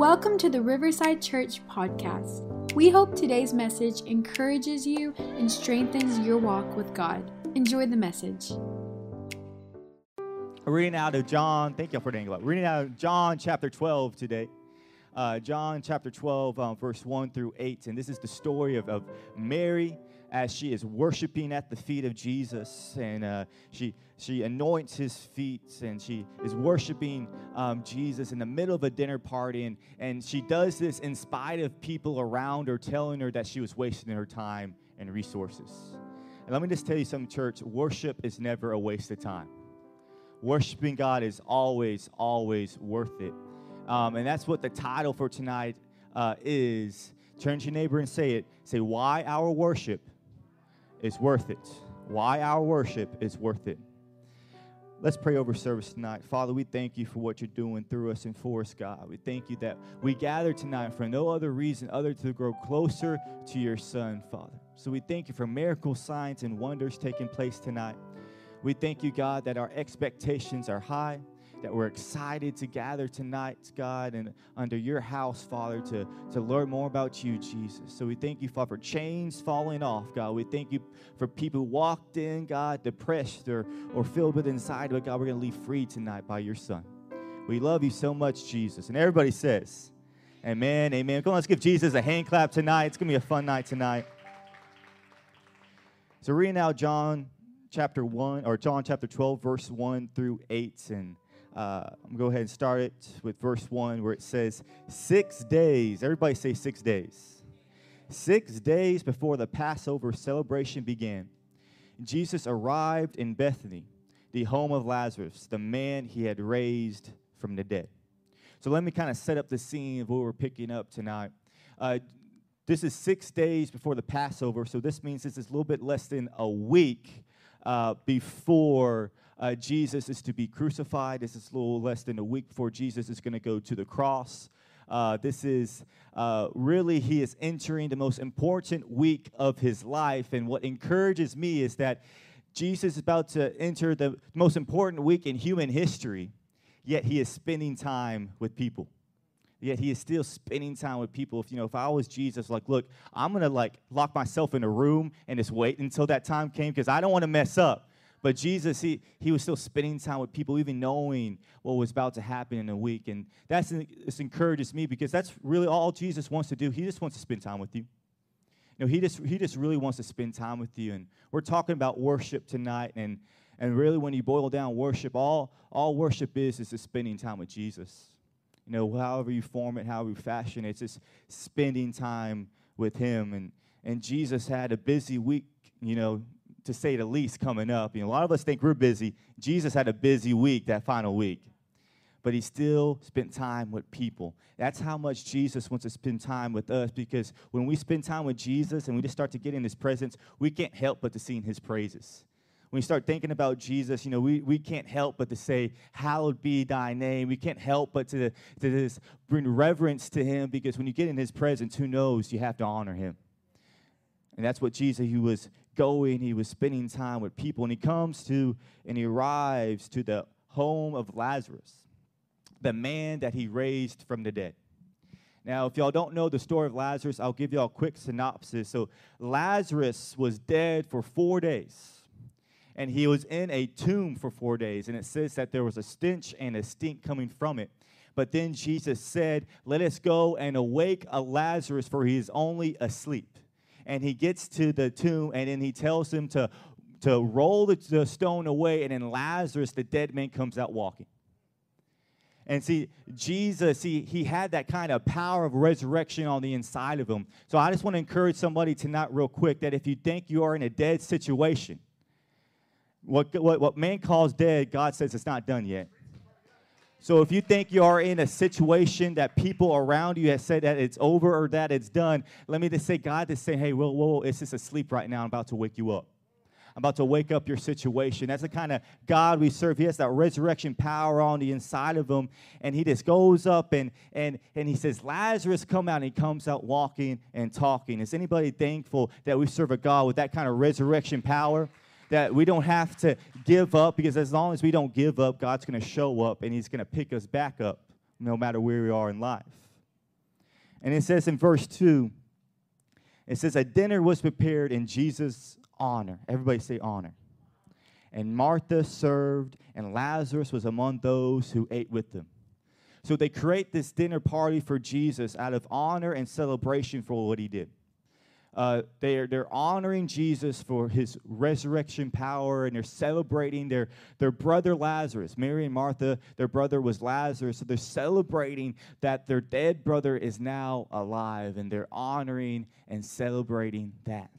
Welcome to the Riverside Church podcast. We hope today's message encourages you and strengthens your walk with God. Enjoy the message. reading out of John, thank you for the We're reading out of John chapter 12 today. Uh, John chapter 12, um, verse 1 through 8. And this is the story of, of Mary as she is worshiping at the feet of Jesus, and uh, she she anoints his feet, and she is worshiping um, Jesus in the middle of a dinner party, and and she does this in spite of people around her telling her that she was wasting her time and resources. And let me just tell you something, church: worship is never a waste of time. Worshiping God is always, always worth it, um, and that's what the title for tonight uh, is. Turn to your neighbor and say it. Say, why our worship is worth it. Why our worship is worth it. Let's pray over service tonight. Father, we thank you for what you're doing through us and for us, God. We thank you that we gather tonight for no other reason other to grow closer to your Son, Father. So we thank you for miracle signs and wonders taking place tonight. We thank you, God, that our expectations are high that we're excited to gather tonight, God, and under your house, Father, to, to learn more about you, Jesus. So we thank you, Father, for chains falling off, God. We thank you for people walked in, God, depressed or, or filled with anxiety, but God, we're going to leave free tonight by your Son. We love you so much, Jesus. And everybody says, Amen, amen. Come on, let's give Jesus a hand clap tonight. It's going to be a fun night tonight. So, read now John chapter 1, or John chapter 12, verse 1 through 8. And uh, I'm going to go ahead and start it with verse 1 where it says, Six days, everybody say six days. Six days before the Passover celebration began, Jesus arrived in Bethany, the home of Lazarus, the man he had raised from the dead. So let me kind of set up the scene of what we're picking up tonight. Uh, this is six days before the Passover, so this means this is a little bit less than a week uh, before uh, Jesus is to be crucified. This is a little less than a week before Jesus is going to go to the cross. Uh, this is uh, really, he is entering the most important week of his life. And what encourages me is that Jesus is about to enter the most important week in human history, yet he is spending time with people. Yet he is still spending time with people. If you know, if I was Jesus, like, look, I'm gonna like lock myself in a room and just wait until that time came because I don't want to mess up. But Jesus, he, he was still spending time with people, even knowing what was about to happen in a week. And that's this encourages me because that's really all Jesus wants to do. He just wants to spend time with you. You know, he just he just really wants to spend time with you. And we're talking about worship tonight. And and really when you boil down worship, all all worship is is just spending time with Jesus. You know, however you form it, however you fashion it, it's just spending time with him. And and Jesus had a busy week, you know, to say the least, coming up. You know, a lot of us think we're busy. Jesus had a busy week that final week, but he still spent time with people. That's how much Jesus wants to spend time with us because when we spend time with Jesus and we just start to get in his presence, we can't help but to sing his praises. When we start thinking about Jesus, you know, we, we can't help but to say, Hallowed be thy name. We can't help but to, to just bring reverence to him because when you get in his presence, who knows, you have to honor him. And that's what Jesus, he was going, he was spending time with people, and he comes to and he arrives to the home of Lazarus, the man that he raised from the dead. Now, if y'all don't know the story of Lazarus, I'll give y'all a quick synopsis. So, Lazarus was dead for four days, and he was in a tomb for four days, and it says that there was a stench and a stink coming from it. But then Jesus said, Let us go and awake a Lazarus, for he is only asleep and he gets to the tomb and then he tells him to, to roll the, the stone away, and then Lazarus, the dead man, comes out walking. And see, Jesus, he, he had that kind of power of resurrection on the inside of him. So I just want to encourage somebody tonight, real quick, that if you think you are in a dead situation, what, what, what man calls dead, God says it's not done yet. So if you think you are in a situation that people around you have said that it's over or that it's done, let me just say, God is saying, hey, whoa, whoa, it's just asleep right now. I'm about to wake you up. I'm about to wake up your situation. That's the kind of God we serve. He has that resurrection power on the inside of him. And he just goes up and and and he says, Lazarus, come out. And he comes out walking and talking. Is anybody thankful that we serve a God with that kind of resurrection power? That we don't have to give up because as long as we don't give up, God's going to show up and He's going to pick us back up no matter where we are in life. And it says in verse 2, it says, A dinner was prepared in Jesus' honor. Everybody say honor. And Martha served, and Lazarus was among those who ate with them. So they create this dinner party for Jesus out of honor and celebration for what he did. Uh, they're, they're honoring Jesus for his resurrection power and they're celebrating their, their brother Lazarus. Mary and Martha, their brother was Lazarus. So they're celebrating that their dead brother is now alive and they're honoring and celebrating that.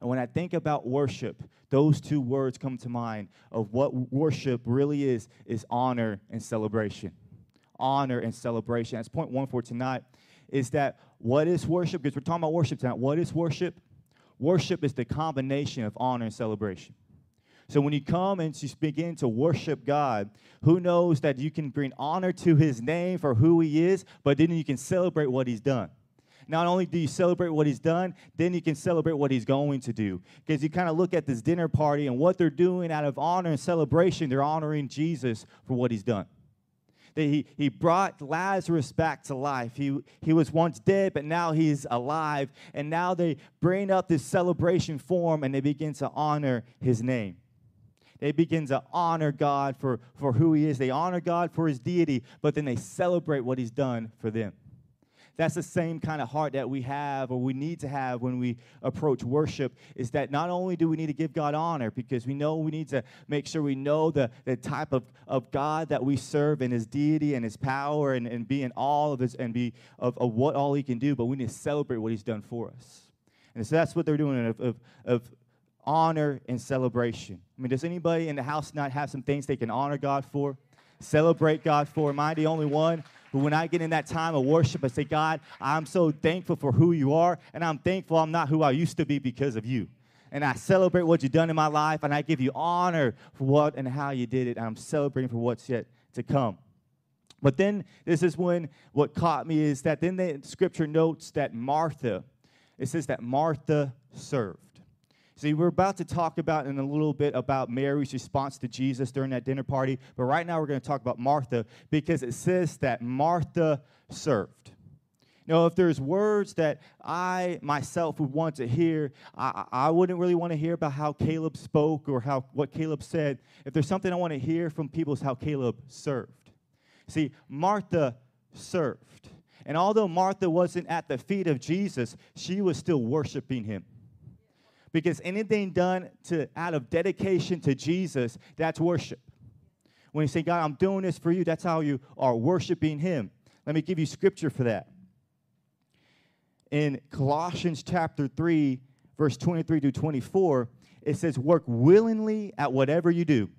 And when I think about worship, those two words come to mind of what worship really is is honor and celebration. Honor and celebration. That's point one for tonight is that what is worship? Because we're talking about worship tonight. What is worship? Worship is the combination of honor and celebration. So when you come and you begin to worship God, who knows that you can bring honor to his name for who he is, but then you can celebrate what he's done. Not only do you celebrate what he's done, then you can celebrate what he's going to do. Because you kind of look at this dinner party and what they're doing out of honor and celebration, they're honoring Jesus for what he's done he, he brought Lazarus back to life. He, he was once dead, but now he's alive. And now they bring up this celebration form and they begin to honor his name. They begin to honor God for, for who he is. They honor God for his deity, but then they celebrate what he's done for them. That's the same kind of heart that we have or we need to have when we approach worship is that not only do we need to give God honor because we know we need to make sure we know the, the type of, of God that we serve and his deity and his power and, and be in all of his and be of, of what all he can do, but we need to celebrate what he's done for us. And so that's what they're doing of, of, of honor and celebration. I mean, does anybody in the house not have some things they can honor God for? Celebrate God for? Am I the only one? But when I get in that time of worship, I say, God, I'm so thankful for who you are, and I'm thankful I'm not who I used to be because of you. And I celebrate what you've done in my life, and I give you honor for what and how you did it, and I'm celebrating for what's yet to come. But then this is when what caught me is that then the scripture notes that Martha, it says that Martha served. See, we're about to talk about in a little bit about Mary's response to Jesus during that dinner party, but right now we're going to talk about Martha because it says that Martha served. Now, if there's words that I myself would want to hear, I, I wouldn't really want to hear about how Caleb spoke or how what Caleb said. If there's something I want to hear from people, is how Caleb served. See, Martha served. And although Martha wasn't at the feet of Jesus, she was still worshiping him. Because anything done to out of dedication to Jesus, that's worship. When you say, God, I'm doing this for you, that's how you are worshiping Him. Let me give you scripture for that. In Colossians chapter 3, verse 23 to 24, it says, Work willingly at whatever you do,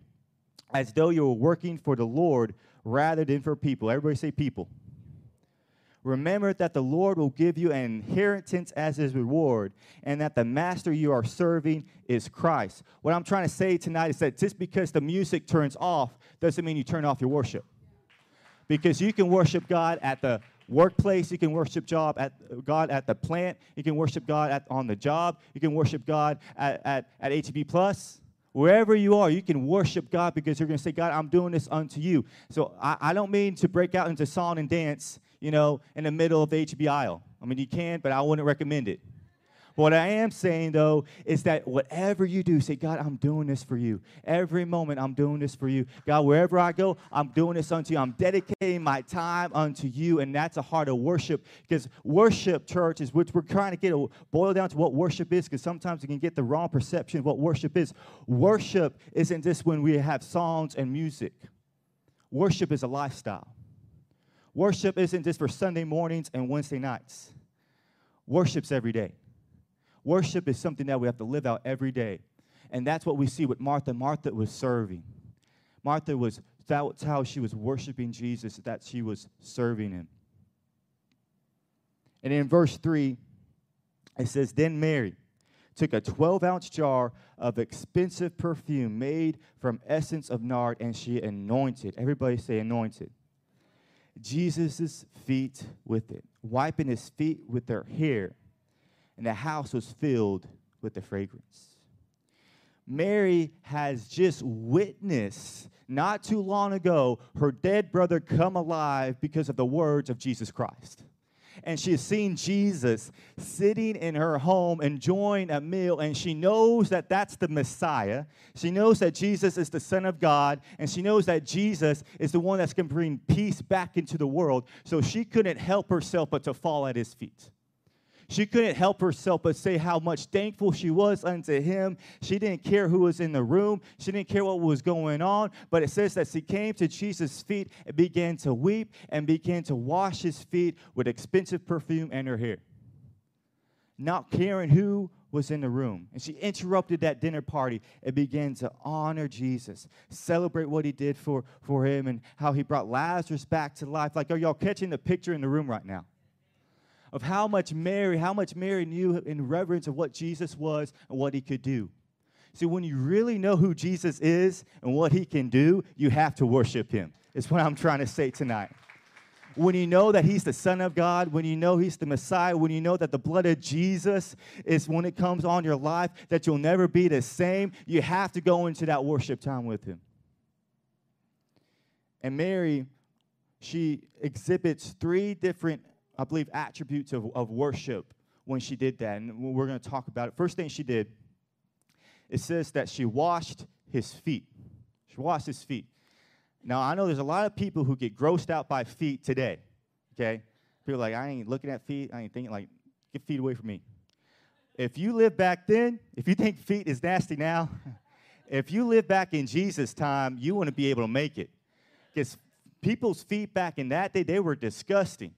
as though you were working for the Lord rather than for people. Everybody say people. Remember that the Lord will give you an inheritance as his reward, and that the master you are serving is Christ. What I'm trying to say tonight is that just because the music turns off doesn't mean you turn off your worship. Because you can worship God at the workplace, you can worship job at God at the plant, you can worship God at, on the job, you can worship God at, at, at H-E-B Plus. Wherever you are, you can worship God because you're going to say, God, I'm doing this unto you. So I, I don't mean to break out into song and dance you know, in the middle of the H-E-B aisle. I mean, you can, but I wouldn't recommend it. What I am saying though is that whatever you do, say, God, I'm doing this for you. Every moment, I'm doing this for you. God, wherever I go, I'm doing this unto you. I'm dedicating my time unto you. And that's a heart of worship because worship, church, is which we're trying to get a, boil down to what worship is because sometimes we can get the wrong perception of what worship is. Worship isn't just when we have songs and music, worship is a lifestyle. Worship isn't just for Sunday mornings and Wednesday nights. Worship's every day. Worship is something that we have to live out every day. And that's what we see with Martha. Martha was serving. Martha was, that's how she was worshiping Jesus, that she was serving him. And in verse 3, it says, Then Mary took a 12 ounce jar of expensive perfume made from essence of nard, and she anointed. Everybody say anointed. Jesus' feet with it, wiping his feet with their hair, and the house was filled with the fragrance. Mary has just witnessed not too long ago her dead brother come alive because of the words of Jesus Christ. And she has seen Jesus sitting in her home enjoying a meal, and she knows that that's the Messiah. She knows that Jesus is the Son of God, and she knows that Jesus is the one that's going to bring peace back into the world. So she couldn't help herself but to fall at his feet. She couldn't help herself but say how much thankful she was unto him. She didn't care who was in the room, she didn't care what was going on. But it says that she came to Jesus' feet and began to weep and began to wash his feet with expensive perfume and her hair. Not caring who was in the room. And she interrupted that dinner party and began to honor Jesus, celebrate what he did for, for him and how he brought Lazarus back to life. Like, are y'all catching the picture in the room right now? Of how much Mary, how much Mary knew in reverence of what Jesus was and what he could do. See, when you really know who Jesus is and what he can do, you have to worship him. Is what I'm trying to say tonight. When you know that he's the Son of God, when you know he's the Messiah, when you know that the blood of Jesus is when it comes on your life, that you'll never be the same, you have to go into that worship time with him. And Mary, she exhibits three different I believe, attributes of, of worship when she did that. And we're going to talk about it. First thing she did, it says that she washed his feet. She washed his feet. Now, I know there's a lot of people who get grossed out by feet today, okay? People like, I ain't looking at feet. I ain't thinking, like, get feet away from me. If you live back then, if you think feet is nasty now, if you live back in Jesus' time, you wouldn't be able to make it. Because people's feet back in that day, they were disgusting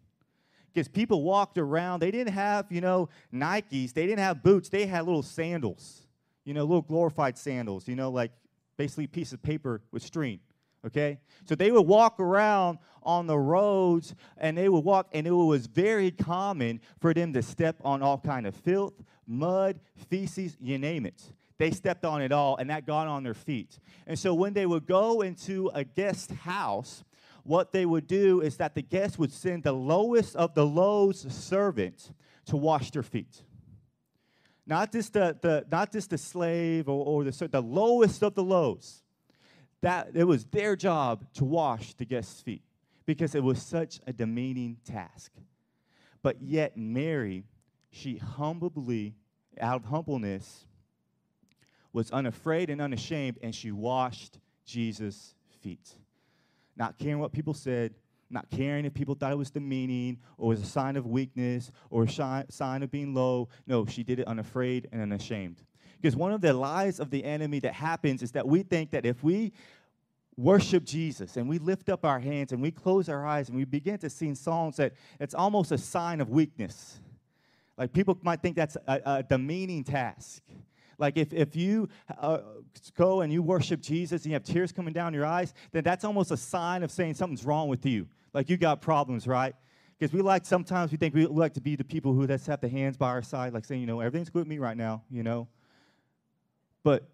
because people walked around. They didn't have, you know, Nikes. They didn't have boots. They had little sandals, you know, little glorified sandals, you know, like basically piece of paper with string. Okay? So they would walk around on the roads and they would walk, and it was very common for them to step on all kind of filth, mud, feces, you name it. They stepped on it all, and that got on their feet. And so when they would go into a guest house, what they would do is that the guests would send the lowest of the low's servants to wash their feet. Not just the, the, not just the slave or, or the, the lowest of the lows. That it was their job to wash the guests' feet because it was such a demeaning task. But yet, Mary, she humbly, out of humbleness, was unafraid and unashamed, and she washed Jesus' feet not caring what people said, not caring if people thought it was demeaning or was a sign of weakness or a sign of being low. No, she did it unafraid and unashamed. Because one of the lies of the enemy that happens is that we think that if we worship Jesus and we lift up our hands and we close our eyes and we begin to sing songs that it's almost a sign of weakness. Like people might think that's a, a demeaning task. Like if, if you uh, go and you worship Jesus and you have tears coming down your eyes, then that's almost a sign of saying something's wrong with you. Like you got problems, right? Because we like sometimes we think we like to be the people who just have the hands by our side, like saying, you know, everything's good with me right now, you know. But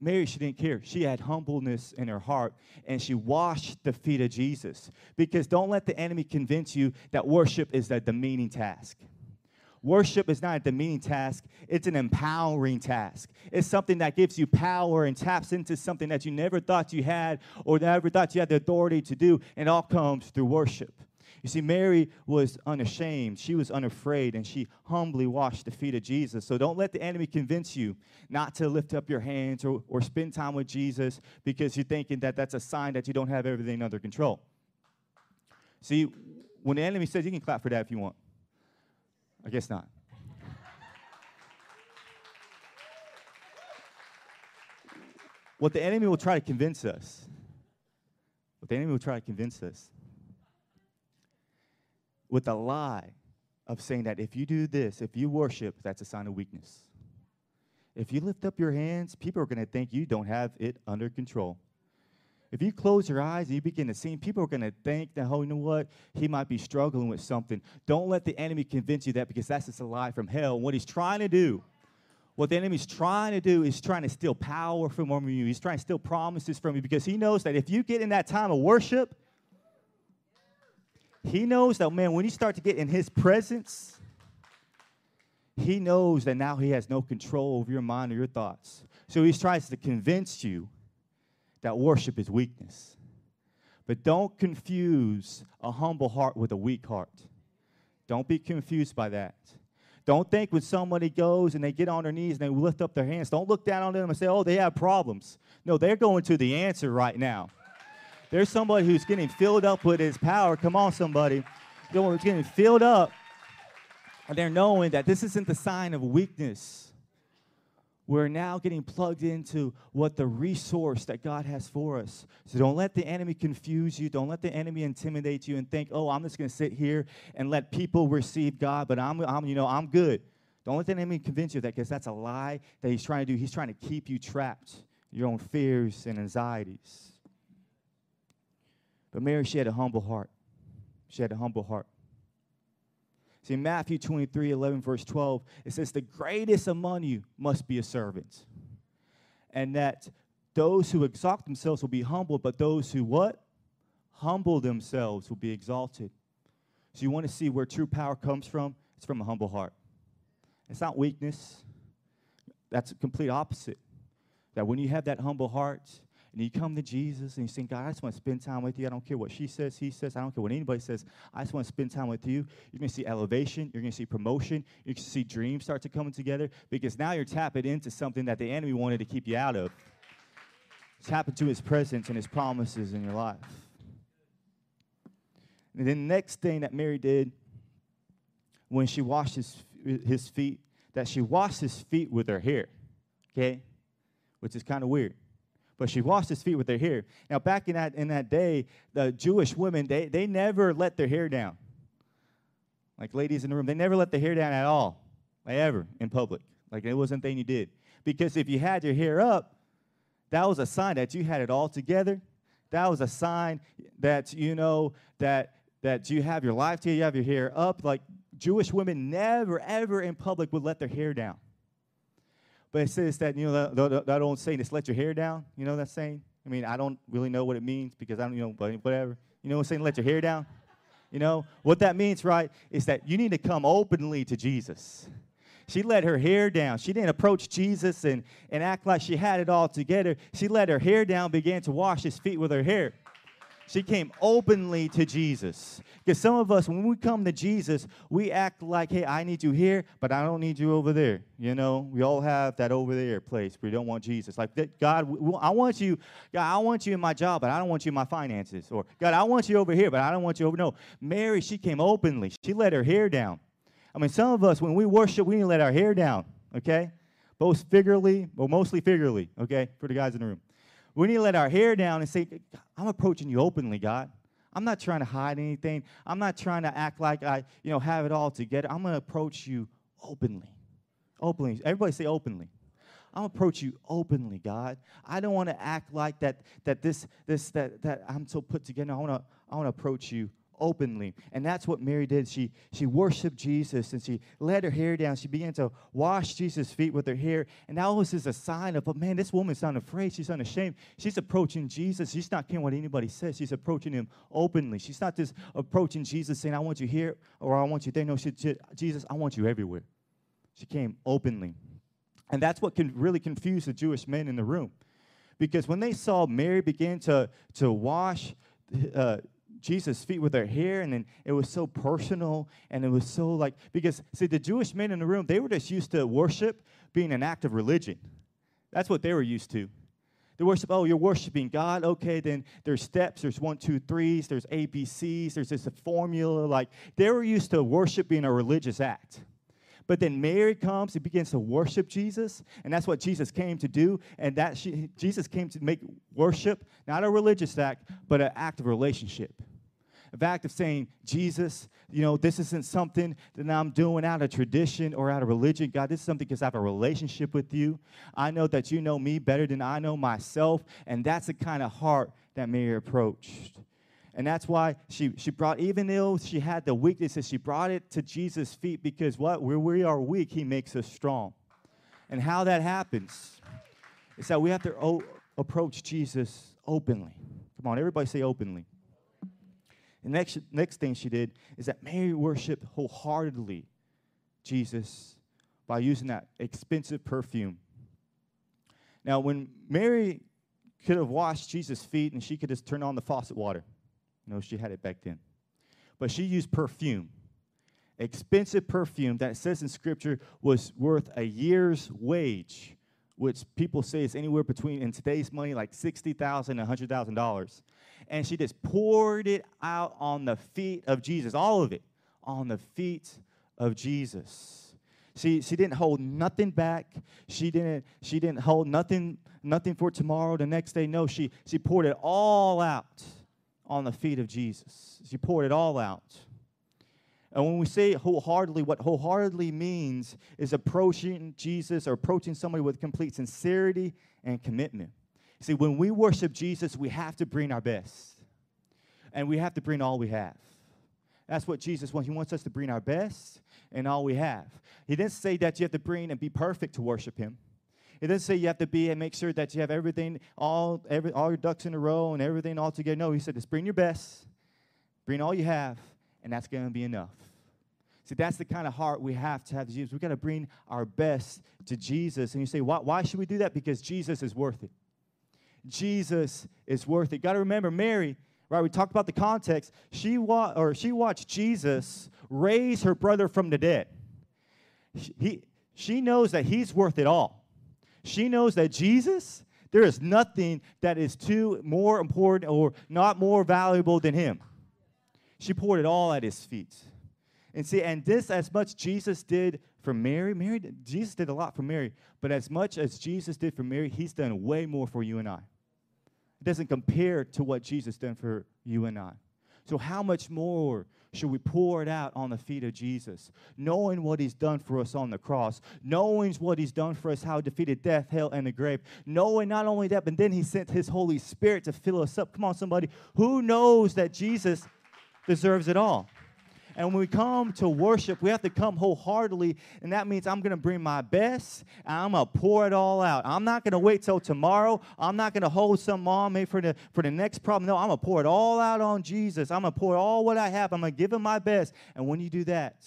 Mary, she didn't care. She had humbleness in her heart and she washed the feet of Jesus. Because don't let the enemy convince you that worship is a demeaning task. Worship is not a demeaning task, it's an empowering task. It's something that gives you power and taps into something that you never thought you had or never thought you had the authority to do, and it all comes through worship. You see, Mary was unashamed. She was unafraid, and she humbly washed the feet of Jesus. So don't let the enemy convince you not to lift up your hands or, or spend time with Jesus because you're thinking that that's a sign that you don't have everything under control. See, when the enemy says, you can clap for that if you want. I guess not. what the enemy will try to convince us, what the enemy will try to convince us with the lie of saying that if you do this, if you worship, that's a sign of weakness. If you lift up your hands, people are going to think you don't have it under control. If you close your eyes and you begin to see, people are going to think that, oh, you know what? He might be struggling with something. Don't let the enemy convince you that because that's just a lie from hell. What he's trying to do, what the enemy's trying to do is trying to steal power from you. He's trying to steal promises from you because he knows that if you get in that time of worship, he knows that, man, when you start to get in his presence, he knows that now he has no control over your mind or your thoughts. So he tries to convince you that worship is weakness. But don't confuse a humble heart with a weak heart. Don't be confused by that. Don't think when somebody goes and they get on their knees and they lift up their hands, don't look down on them and say, oh, they have problems. No, they're going to the answer right now. There's somebody who's getting filled up with his power. Come on, somebody. Who's getting filled up. And they're knowing that this isn't the sign of weakness. We're now getting plugged into what the resource that God has for us. So don't let the enemy confuse you. Don't let the enemy intimidate you and think, oh, I'm just going to sit here and let people receive God, but I'm, I'm, you know, I'm good. Don't let the enemy convince you that because that's a lie that he's trying to do. He's trying to keep you trapped, your own fears and anxieties. But Mary, she had a humble heart. She had a humble heart. See, Matthew 23, 11, verse 12, it says, The greatest among you must be a servant. And that those who exalt themselves will be humbled, but those who what? Humble themselves will be exalted. So you want to see where true power comes from? It's from a humble heart. It's not weakness. That's a complete opposite. That when you have that humble heart, and you come to Jesus and you say, God, I just want to spend time with you. I don't care what she says, he says, I don't care what anybody says. I just want to spend time with you. You're going to see elevation. You're going to see promotion. You're going to see dreams start to come together because now you're tapping into something that the enemy wanted to keep you out of. Tap into his presence and his promises in your life. And then the next thing that Mary did when she washed his, his feet, that she washed his feet with her hair, okay? Which is kind of weird but she washed his feet with her hair. Now, back in that, in that day, the Jewish women, they, they never let their hair down. Like ladies in the room, they never let their hair down at all, like ever, in public. Like it wasn't a thing you did. Because if you had your hair up, that was a sign that you had it all together. That was a sign that, you know, that, that you have your life together, you have your hair up. Like Jewish women never, ever in public would let their hair down. But it says that, you know, that, that old saying, just let your hair down. You know that saying? I mean, I don't really know what it means because I don't, you know, but whatever. You know what saying? Let your hair down? You know? What that means, right, is that you need to come openly to Jesus. She let her hair down. She didn't approach Jesus and, and act like she had it all together. She let her hair down, began to wash his feet with her hair. She came openly to Jesus. Because some of us, when we come to Jesus, we act like, hey, I need you here, but I don't need you over there. You know, we all have that over there place we don't want Jesus. Like, God, I want you, God, I want you in my job, but I don't want you in my finances. Or, God, I want you over here, but I don't want you over. No, Mary, she came openly. She let her hair down. I mean, some of us, when we worship, we need to let our hair down, okay? Both figuratively, well, mostly figuratively, okay, for the guys in the room. We need to let our hair down and say, I'm approaching you openly, God. I'm not trying to hide anything. I'm not trying to act like I, you know, have it all together. I'm going to approach you openly. Openly. Everybody say openly. I'm gonna approach you openly, God. I don't want to act like that that this this that that I'm so put together. I want to I want to approach you openly. And that's what Mary did. She, she worshiped Jesus and she let her hair down. She began to wash Jesus' feet with her hair. And that was just a sign of, but man, this woman's not afraid. She's unashamed. She's approaching Jesus. She's not caring what anybody says. She's approaching him openly. She's not just approaching Jesus saying, I want you here or I want you there. No, she, she, Jesus, I want you everywhere. She came openly. And that's what can really confuse the Jewish men in the room. Because when they saw Mary begin to, to wash uh, Jesus' feet with their hair, and then it was so personal, and it was so like, because, see, the Jewish men in the room, they were just used to worship being an act of religion. That's what they were used to. The worship, oh, you're worshiping God. Okay, then there's steps, there's one, two, threes, there's ABCs, there's this formula. Like, they were used to worship being a religious act. But then Mary comes and begins to worship Jesus, and that's what Jesus came to do. And that she, Jesus came to make worship not a religious act, but an act of relationship of act of saying, Jesus, you know, this isn't something that I'm doing out of tradition or out of religion. God, this is something because I have a relationship with you. I know that you know me better than I know myself. And that's the kind of heart that Mary approached. And that's why she, she brought, even though she had the weaknesses, she brought it to Jesus' feet because what? Where we are weak, he makes us strong. And how that happens is that we have to o- approach Jesus openly. Come on, everybody say openly. The next, next thing she did is that Mary worshiped wholeheartedly Jesus by using that expensive perfume. Now, when Mary could have washed Jesus' feet and she could just turn on the faucet water, know, she had it back then. But she used perfume. expensive perfume that says in Scripture was worth a year's wage, which people say is anywhere between, in today's money, like $60,000 and $100,000. And she just poured it out on the feet of Jesus, all of it, on the feet of Jesus. She, she didn't hold nothing back. She didn't, she didn't hold nothing, nothing for tomorrow, the next day. No, she, she poured it all out on the feet of Jesus. She poured it all out. And when we say wholeheartedly, what wholeheartedly means is approaching Jesus or approaching somebody with complete sincerity and commitment. See, when we worship Jesus, we have to bring our best. And we have to bring all we have. That's what Jesus wants. He wants us to bring our best and all we have. He didn't say that you have to bring and be perfect to worship Him. He doesn't say you have to be and make sure that you have everything, all, every, all your ducks in a row and everything all together. No, He said just bring your best, bring all you have, and that's going to be enough. See, that's the kind of heart we have to have to Jesus. We've got to bring our best to Jesus. And you say, why, why should we do that? Because Jesus is worth it. Jesus is worth it. Got to remember, Mary, right? We talked about the context. She wa- or she watched Jesus raise her brother from the dead. He, she knows that he's worth it all. She knows that Jesus, there is nothing that is too more important or not more valuable than him. She poured it all at his feet. And see, and this, as much Jesus did for Mary, Mary, Jesus did a lot for Mary, but as much as Jesus did for Mary, he's done way more for you and I. It doesn't compare to what Jesus done for you and I. So, how much more should we pour it out on the feet of Jesus, knowing what he's done for us on the cross, knowing what he's done for us, how he defeated death, hell, and the grave, knowing not only that, but then he sent his Holy Spirit to fill us up. Come on, somebody. Who knows that Jesus deserves it all? And when we come to worship, we have to come wholeheartedly, and that means I'm going to bring my best and I'm going to pour it all out. I'm not going to wait till tomorrow. I'm not going to hold some on me for the for the next problem. No, I'm going to pour it all out on Jesus. I'm going to pour all what I have. I'm going to give him my best. And when you do that,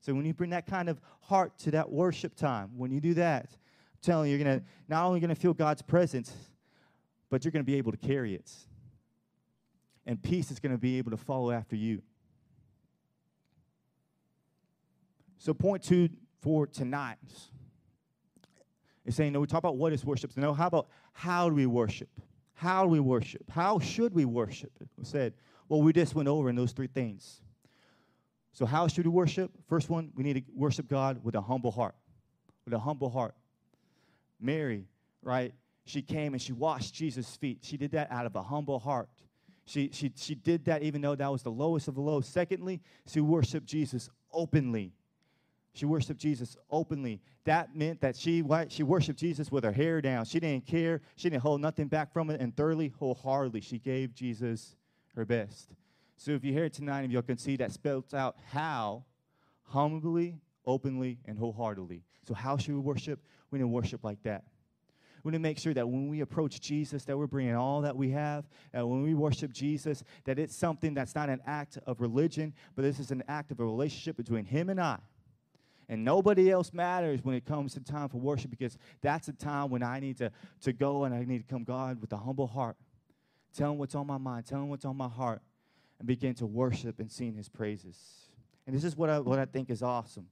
so when you bring that kind of heart to that worship time, when you do that, I'm telling you, you're going to not only going to feel God's presence, but you're going to be able to carry it. And peace is going to be able to follow after you. So, point two for tonight is saying, no, we talk about what is worship. So, no, how about how do we worship? How do we worship? How should we worship? We said, well, we just went over in those three things. So, how should we worship? First one, we need to worship God with a humble heart. With a humble heart. Mary, right? She came and she washed Jesus' feet. She did that out of a humble heart. She, she, she did that even though that was the lowest of the low. Secondly, she worshiped Jesus openly. She worshiped Jesus openly. That meant that she, she worshiped Jesus with her hair down. She didn't care. She didn't hold nothing back from it. And thoroughly, wholeheartedly, she gave Jesus her best. So if you're here tonight and you can see that spells out how, humbly, openly, and wholeheartedly. So how should we worship? We need to worship like that. We need to make sure that when we approach Jesus, that we're bringing all that we have. And when we worship Jesus, that it's something that's not an act of religion, but this is an act of a relationship between Him and I and nobody else matters when it comes to time for worship because that's a time when I need to, to go and I need to come God with a humble heart. Tell him what's on my mind, tell him what's on my heart, and begin to worship and sing his praises. And this is what I, what I think is awesome.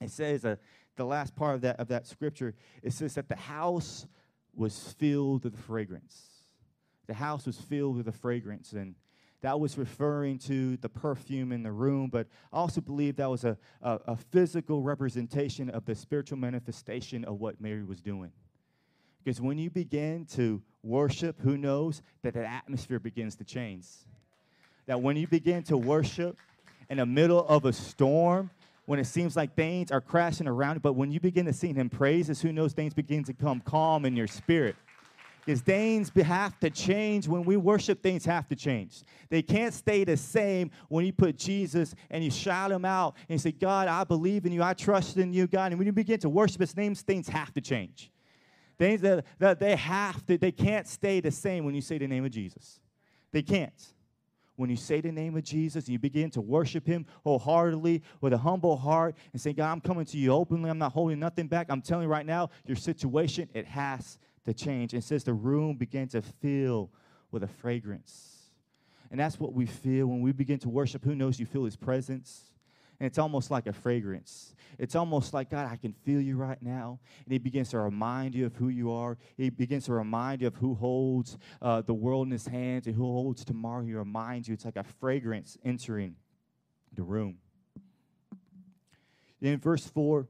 It says, uh, the last part of that, of that scripture, it says that the house was filled with fragrance. The house was filled with a fragrance. And that was referring to the perfume in the room, but I also believe that was a, a, a, physical representation of the spiritual manifestation of what Mary was doing. Because when you begin to worship, who knows that the atmosphere begins to change? That when you begin to worship in the middle of a storm, when it seems like things are crashing around, but when you begin to sing him praises, who knows things begin to come calm in your spirit is things have to change. When we worship, things have to change. They can't stay the same when you put Jesus and you shout him out and you say, God, I believe in you. I trust in you, God. And when you begin to worship his name, things have to change. Things that, that they have to, they can't stay the same when you say the name of Jesus. They can't. When you say the name of Jesus and you begin to worship him wholeheartedly with a humble heart and say, God, I'm coming to you openly. I'm not holding nothing back. I'm telling you right now, your situation, it has to change. It says the room began to fill with a fragrance. And that's what we feel when we begin to worship. Who knows you feel his presence? And it's almost like a fragrance. It's almost like, God, I can feel you right now. And He begins to remind you of who you are. He begins to remind you of who holds uh, the world in His hands and who holds tomorrow. He reminds you. It's like a fragrance entering the room. In verse 4,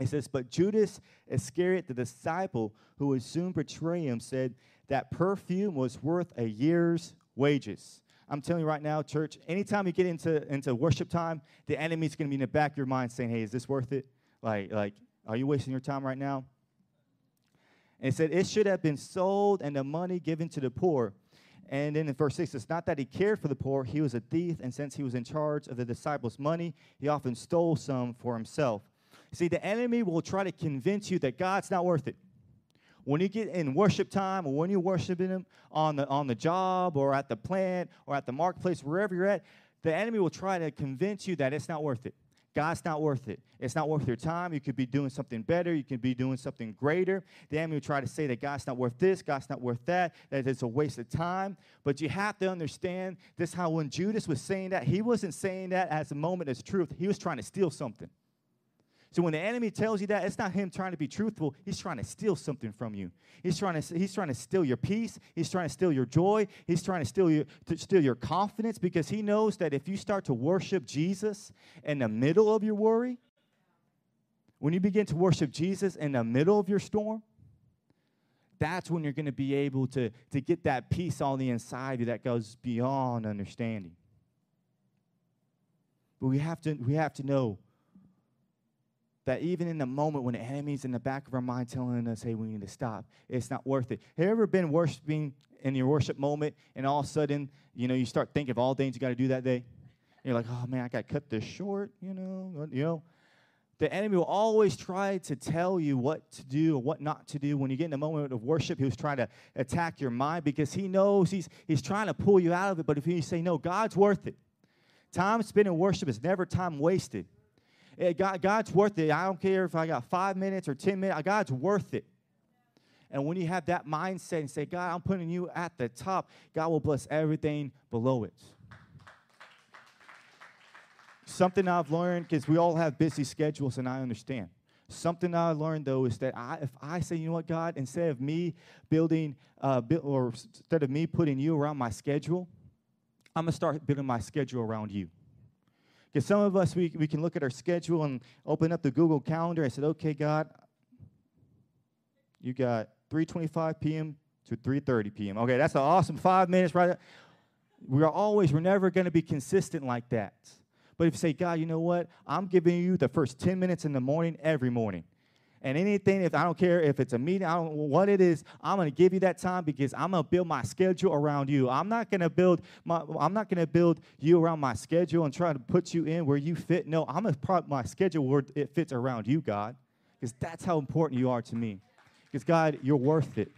it says, But Judas Iscariot, the disciple who would soon betray him, said that perfume was worth a year's wages. I'm telling you right now, church, anytime you get into, into worship time, the enemy's going to be in the back of your mind saying, hey, is this worth it? Like, like, are you wasting your time right now? And it said, it should have been sold and the money given to the poor. And then in verse 6, it's not that he cared for the poor, he was a thief, and since he was in charge of the disciples' money, he often stole some for himself. See, the enemy will try to convince you that God's not worth it. When you get in worship time or when you're worshiping him on the on the job or at the plant or at the marketplace wherever you're at the enemy will try to convince you that it's not worth it. God's not worth it. It's not worth your time. You could be doing something better. You could be doing something greater. The enemy will try to say that god's not worth this god's not worth that that it's a waste of time. But you have to understand this how when judas was saying that he wasn't saying that as a moment as truth. He was trying to steal something so when the enemy tells you that, it's not him trying to be truthful. He's trying to steal something from you. He's trying to, he's trying to steal your peace. He's trying to steal your joy. He's trying to steal, your, to steal your confidence because he knows that if you start to worship Jesus in the middle of your worry, when you begin to worship Jesus in the middle of your storm, that's when you're going to be able to, to get that peace on the inside of you that goes beyond understanding. But we have to, we have to know that even in the moment when the enemy's in the back of our mind telling us, hey, we need to stop, it's not worth it. Have you ever been worshiping in your worship moment and all of a sudden, you know, you start thinking of all things you got to do that day? And you're like, oh man, I got to cut this short, you know, you know. The enemy will always try to tell you what to do or what not to do. When you get in a moment of worship, he was trying to attack your mind because he knows he's, he's trying to pull you out of it. But if you say, no, God's worth it. Time spent in worship is never time wasted. God, God's worth it. I don't care if I got five minutes or 10 minutes, God's worth it. And when you have that mindset and say, God, I'm putting you at the top, God will bless everything below it. Something I've learned, because we all have busy schedules, and I understand. Something I learned though is that I, if I say, you know what, God, instead of me building, uh, or instead of me putting you around my schedule, I'm gonna start building my schedule around you. Because some of us, we, we can look at our schedule and open up the Google Calendar. I said, okay, God, you got 3.25 p.m. to 3.30 p.m. Okay, that's an awesome five minutes right there. We're always, we're never going to be consistent like that. But if you say, God, you know what? I'm giving you the first 10 minutes in the morning every morning. And anything, if I don't care if it's a meeting, I don't what it is, I'm gonna give you that time because I'm gonna build my schedule around you. I'm not gonna build my I'm not gonna build you around my schedule and try to put you in where you fit. No, I'm gonna put my schedule where it fits around you, God. Because that's how important you are to me. Because God, you're worth it.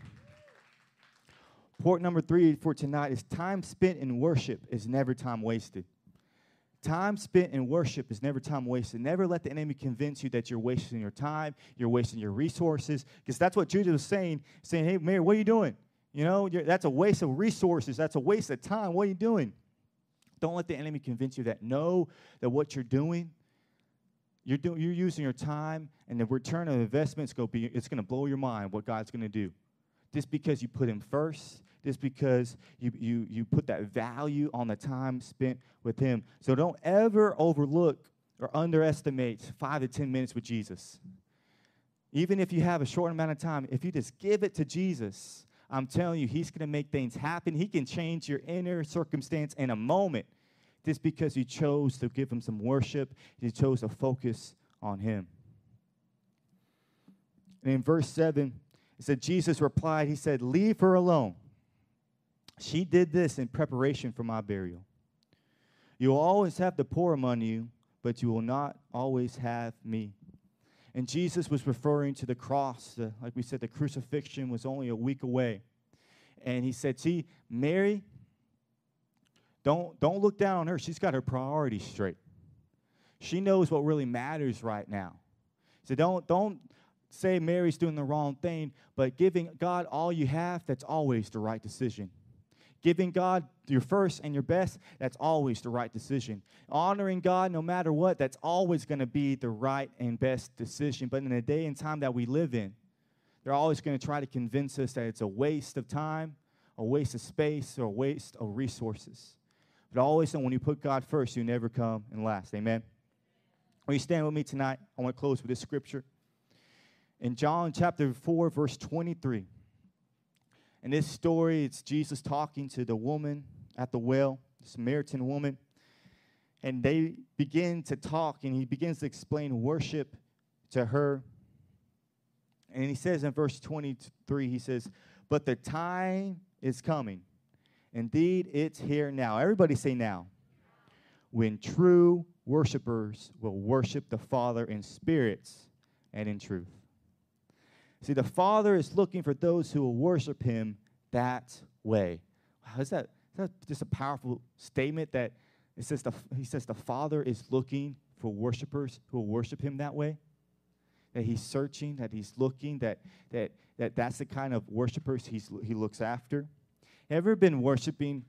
Point number three for tonight is time spent in worship is never time wasted. Time spent in worship is never time wasted. Never let the enemy convince you that you're wasting your time, you're wasting your resources, because that's what Judas was saying, saying, hey, Mary, what are you doing? You know, that's a waste of resources. That's a waste of time. What are you doing? Don't let the enemy convince you that know that what you're doing, you're, doing, you're using your time, and the return of investment is going to blow your mind what God's going to do. Just because you put him first, just because you, you, you put that value on the time spent with Him. So don't ever overlook or underestimate five to 10 minutes with Jesus. Even if you have a short amount of time, if you just give it to Jesus, I'm telling you, He's going to make things happen. He can change your inner circumstance in a moment just because you chose to give Him some worship, you chose to focus on Him. And in verse 7, it said, Jesus replied, He said, Leave her alone. She did this in preparation for my burial. You will always have the poor among you, but you will not always have me. And Jesus was referring to the cross. The, like we said, the crucifixion was only a week away. And he said, See, Mary, don't, don't look down on her. She's got her priorities straight. She knows what really matters right now. So don't, don't say Mary's doing the wrong thing, but giving God all you have, that's always the right decision Giving God your first and your best, that's always the right decision. Honoring God, no matter what, that's always going to be the right and best decision. But in the day and time that we live in, they're always going to try to convince us that it's a waste of time, a waste of space, or a waste of resources. But always when you put God first, you never come and last. Amen. Will you stand with me tonight? I want to close with this scripture. In John chapter 4, verse 23. In this story, it's Jesus talking to the woman at the well, the Samaritan woman. And they begin to talk, and he begins to explain worship to her. And he says in verse 23, he says, But the time is coming. Indeed, it's here now. Everybody say now. When true worshipers will worship the Father in spirits and in truth. See, the Father is looking for those who will worship Him that way. Wow, is that, is that just a powerful statement that it says the, He says the Father is looking for worshipers who will worship Him that way? That He's searching, that He's looking, that, that, that that's the kind of worshipers he's, He looks after? Ever been worshiping,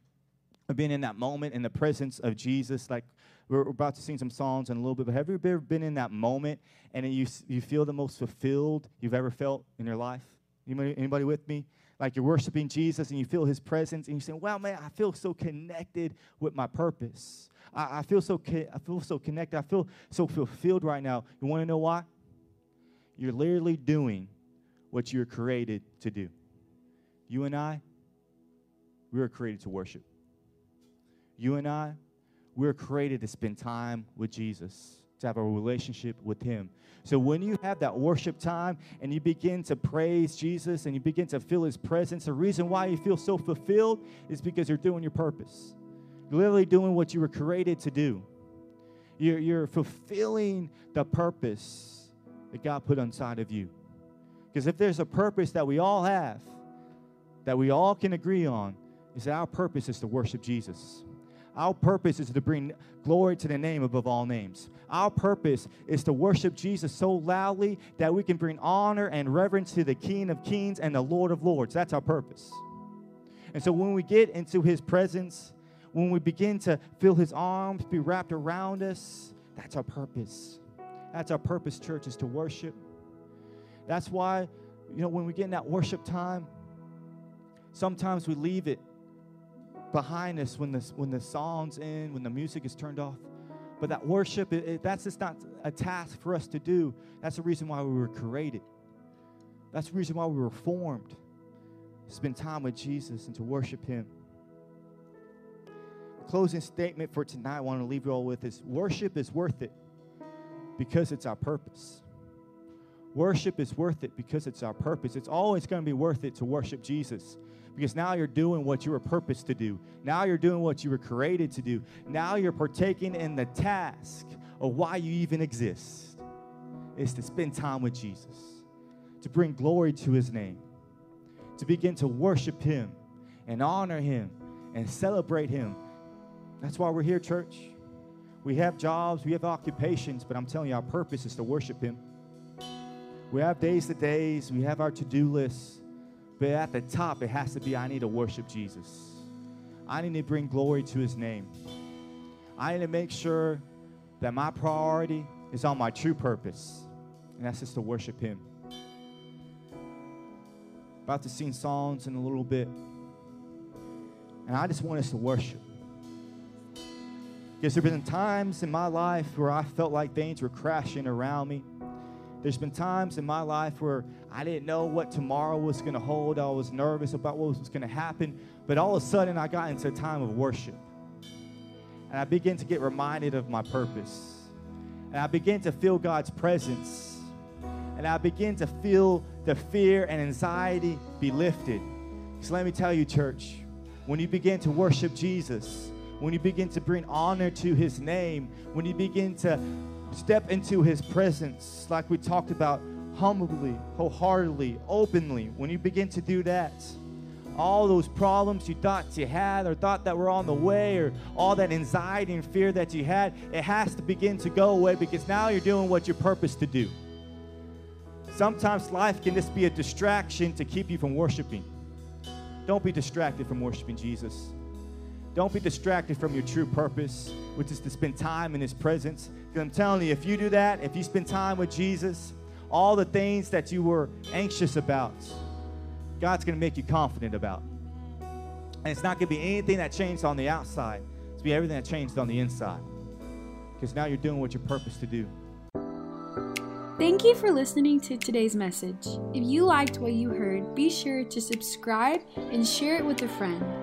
been in that moment in the presence of Jesus, like we're about to sing some songs in a little bit, but have you ever been in that moment and you, you feel the most fulfilled you've ever felt in your life? Anybody, anybody with me? Like you're worshiping Jesus and you feel his presence and you say, wow, man, I feel so connected with my purpose. I, I feel so I feel so connected. I feel so fulfilled right now. You want to know why? You're literally doing what you're created to do. You and I, we were created to worship. You and I, we are created to spend time with Jesus, to have a relationship with Him. So when you have that worship time and you begin to praise Jesus and you begin to feel His presence, the reason why you feel so fulfilled is because you're doing your purpose. You're literally doing what you were created to do. You're, you're fulfilling the purpose that God put inside of you. Because if there's a purpose that we all have, that we all can agree on, is that our purpose is to worship Jesus. Our purpose is to bring glory to the name above all names. Our purpose is to worship Jesus so loudly that we can bring honor and reverence to the King of Kings and the Lord of Lords. That's our purpose. And so when we get into his presence, when we begin to feel his arms be wrapped around us, that's our purpose. That's our purpose, church, is to worship. That's why, you know, when we get in that worship time, sometimes we leave it behind us when the, when the song's in, when the music is turned off. But that worship, it, it, that's just not a task for us to do. That's the reason why we were created. That's the reason why we were formed. Spend time with Jesus and to worship Him. Closing statement for tonight I want to leave you all with is worship is worth it because it's our purpose. Worship is worth it because it's our purpose. It's always going to be worth it to worship Jesus because now you're doing what you were purposed to do. Now you're doing what you were created to do. Now you're partaking in the task of why you even exist is to spend time with Jesus, to bring glory to his name, to begin to worship him and honor him and celebrate him. That's why we're here, church. We have jobs, we have occupations, but I'm telling you, our purpose is to worship him. We have days to days, we have our to do lists. But at the top, it has to be I need to worship Jesus. I need to bring glory to his name. I need to make sure that my priority is on my true purpose, and that's just to worship him. About to sing songs in a little bit. And I just want us to worship. Because there have been times in my life where I felt like things were crashing around me. There's been times in my life where I didn't know what tomorrow was going to hold. I was nervous about what was going to happen. But all of a sudden, I got into a time of worship. And I began to get reminded of my purpose. And I began to feel God's presence. And I began to feel the fear and anxiety be lifted. So let me tell you, church, when you begin to worship Jesus, when you begin to bring honor to his name, when you begin to step into his presence, like we talked about, humbly, wholeheartedly, openly, when you begin to do that, all those problems you thought you had or thought that were on the way or all that anxiety and fear that you had, it has to begin to go away because now you're doing what you're purposed to do. Sometimes life can just be a distraction to keep you from worshiping. Don't be distracted from worshiping Jesus. Don't be distracted from your true purpose, which is to spend time in His presence. I'm telling you, if you do that, if you spend time with Jesus, all the things that you were anxious about, God's going to make you confident about. And it's not going to be anything that changed on the outside, it's going to be everything that changed on the inside. Because now you're doing what you're purposed to do. Thank you for listening to today's message. If you liked what you heard, be sure to subscribe and share it with a friend.